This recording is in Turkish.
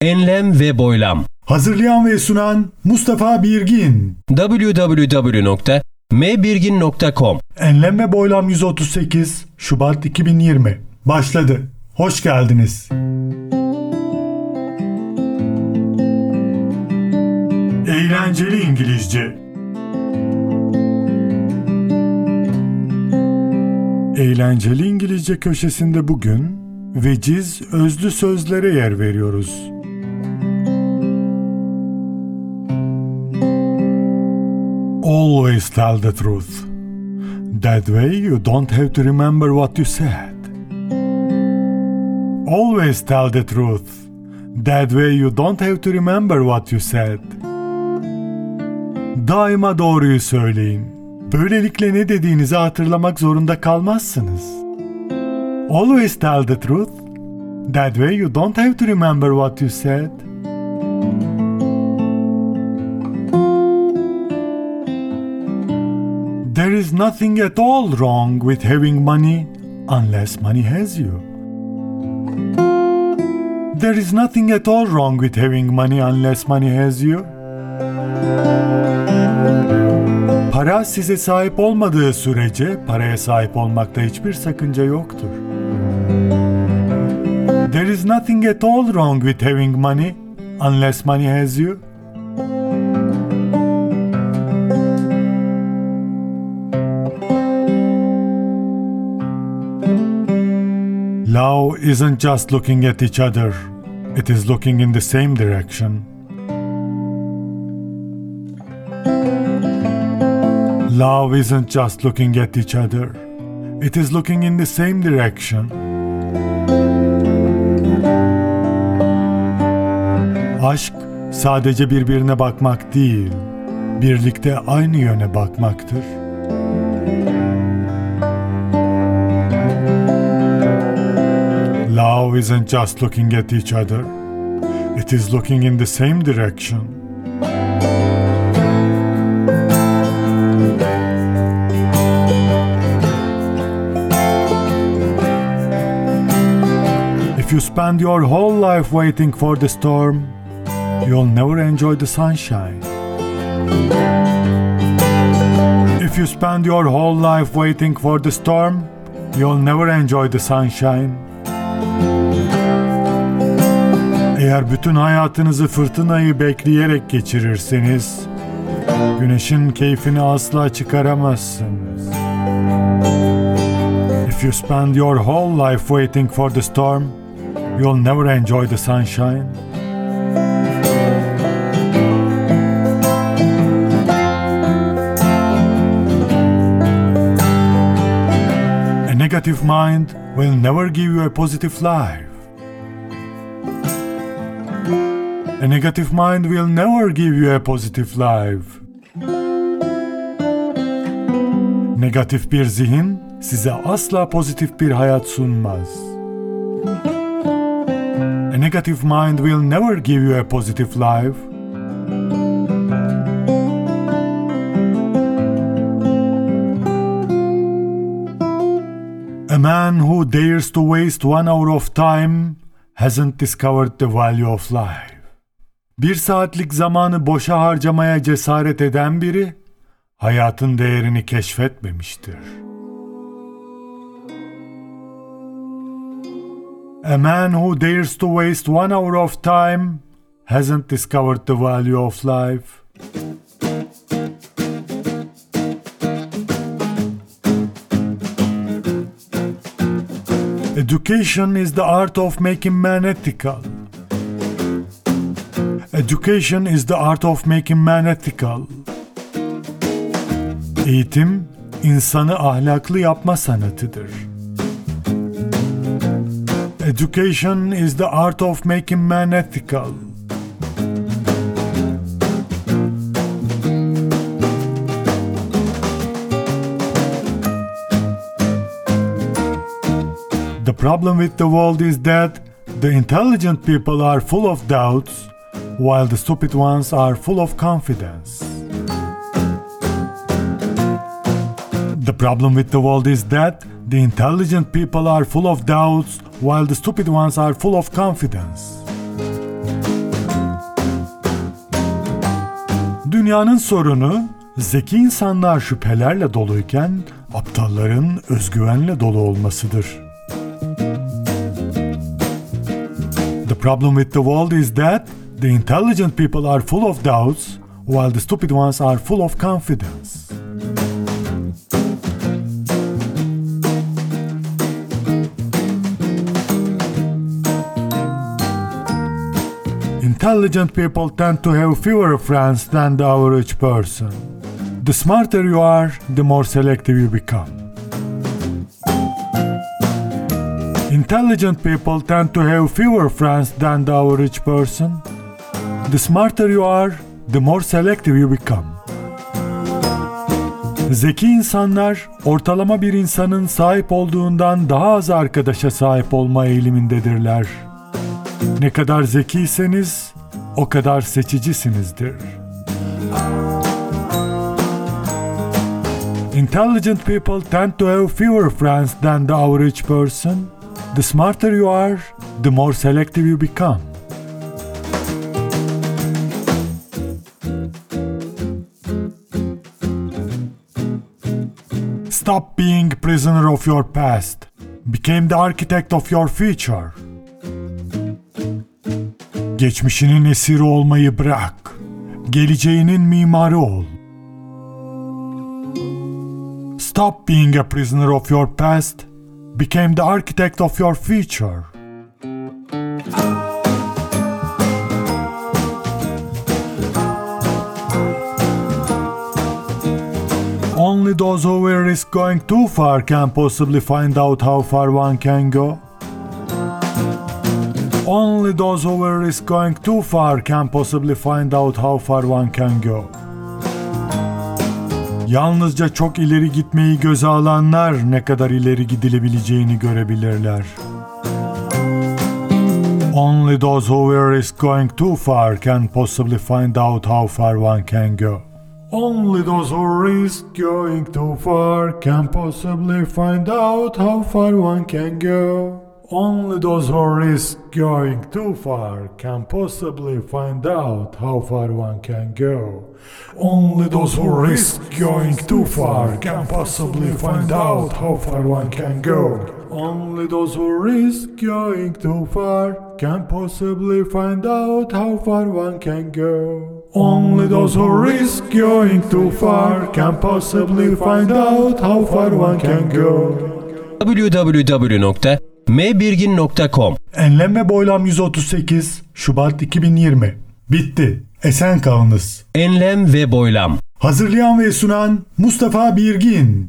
Enlem ve boylam. Hazırlayan ve sunan Mustafa Birgin. www.mbirgin.com Enlem ve Boylam 138 Şubat 2020 başladı. Hoş geldiniz. Eğlenceli İngilizce Eğlenceli İngilizce köşesinde bugün veciz özlü sözlere yer veriyoruz. Always tell the truth. That way you don't have to remember what you said. Always tell the truth. That way you don't have to remember what you said. Daima doğruyu söyleyin. Böylelikle ne dediğinizi hatırlamak zorunda kalmazsınız. Always tell the truth. That way you don't have to remember what you said. İs nothing at all wrong with having money unless money has you. There is nothing at all wrong with having money unless money has you. Para size sahip olmadığı sürece paraya sahip olmakta hiçbir sakınca yoktur. There is nothing at all wrong with having money unless money has you. Love isn't just looking at each other, it is looking in the same direction. Love isn't just looking at each other, it is looking in the same direction. Aşk sadece birbirine bakmak değil, birlikte aynı yöne bakmaktır. Love isn't just looking at each other, it is looking in the same direction. If you spend your whole life waiting for the storm, you'll never enjoy the sunshine. If you spend your whole life waiting for the storm, you'll never enjoy the sunshine. Eğer bütün hayatınızı fırtınayı bekleyerek geçirirseniz, güneşin keyfini asla çıkaramazsınız. If you spend your whole life waiting for the storm, you'll never enjoy the sunshine. Negative mind will never give you a positive life. A negative mind will never give you a positive life. Negatif bir zihin size asla pozitif bir hayat sunmaz. A negative mind will never give you a positive life. Man who dares to waste one hour of time hasn't discovered the value of life. Bir saatlik zamanı boşa harcamaya cesaret eden biri hayatın değerini keşfetmemiştir. A man who dares to waste one hour of time hasn't discovered the value of life. Education is the art of making man ethical. Education is the art of making man ethical. Eğitim, insanı ahlaklı yapma sanatıdır. Education is the art of making man ethical. Problem with the world is that the intelligent people are full of doubts, while the stupid ones are full of confidence. The problem with the world is that the intelligent people are full of doubts, while the stupid ones are full of confidence. Dünyanın sorunu zeki insanlar şüphelerle doluyken aptalların özgüvenle dolu olmasıdır. Problem with the world is that the intelligent people are full of doubts while the stupid ones are full of confidence. Intelligent people tend to have fewer friends than the average person. The smarter you are, the more selective you become. Intelligent people tend to have fewer friends than the average person. The smarter you are, the more selective you become. Zeki insanlar ortalama bir insanın sahip olduğundan daha az arkadaşa sahip olma eğilimindedirler. Ne kadar zekiyseniz o kadar seçicisinizdir. Intelligent people tend to have fewer friends than the average person. The smarter you are, the more selective you become. Stop being prisoner of your past. Became the architect of your future. Geçmişinin esiri olmayı bırak. Geleceğinin mimarı ol. Stop being a prisoner of your past. Became the architect of your future. Only those who will risk going too far can possibly find out how far one can go. Only those who will risk going too far can possibly find out how far one can go. Yalnızca çok ileri gitmeyi göze alanlar ne kadar ileri gidilebileceğini görebilirler. Only those who will risk going too far can possibly find out how far one can go. Only those who risk going too far can possibly find out how far one can go. Only those who risk going too far can possibly find out how far one can go. Only those who risk going too far can possibly find out how far one can go. Only those who risk going too far can possibly find out how far one can go. Only those who risk going too far can possibly find out how far one can go. www.mbirgin.com Enlem ve Boylam 138 Şubat 2020 Bitti. Esen kalınız. Enlem ve Boylam Hazırlayan ve sunan Mustafa Birgin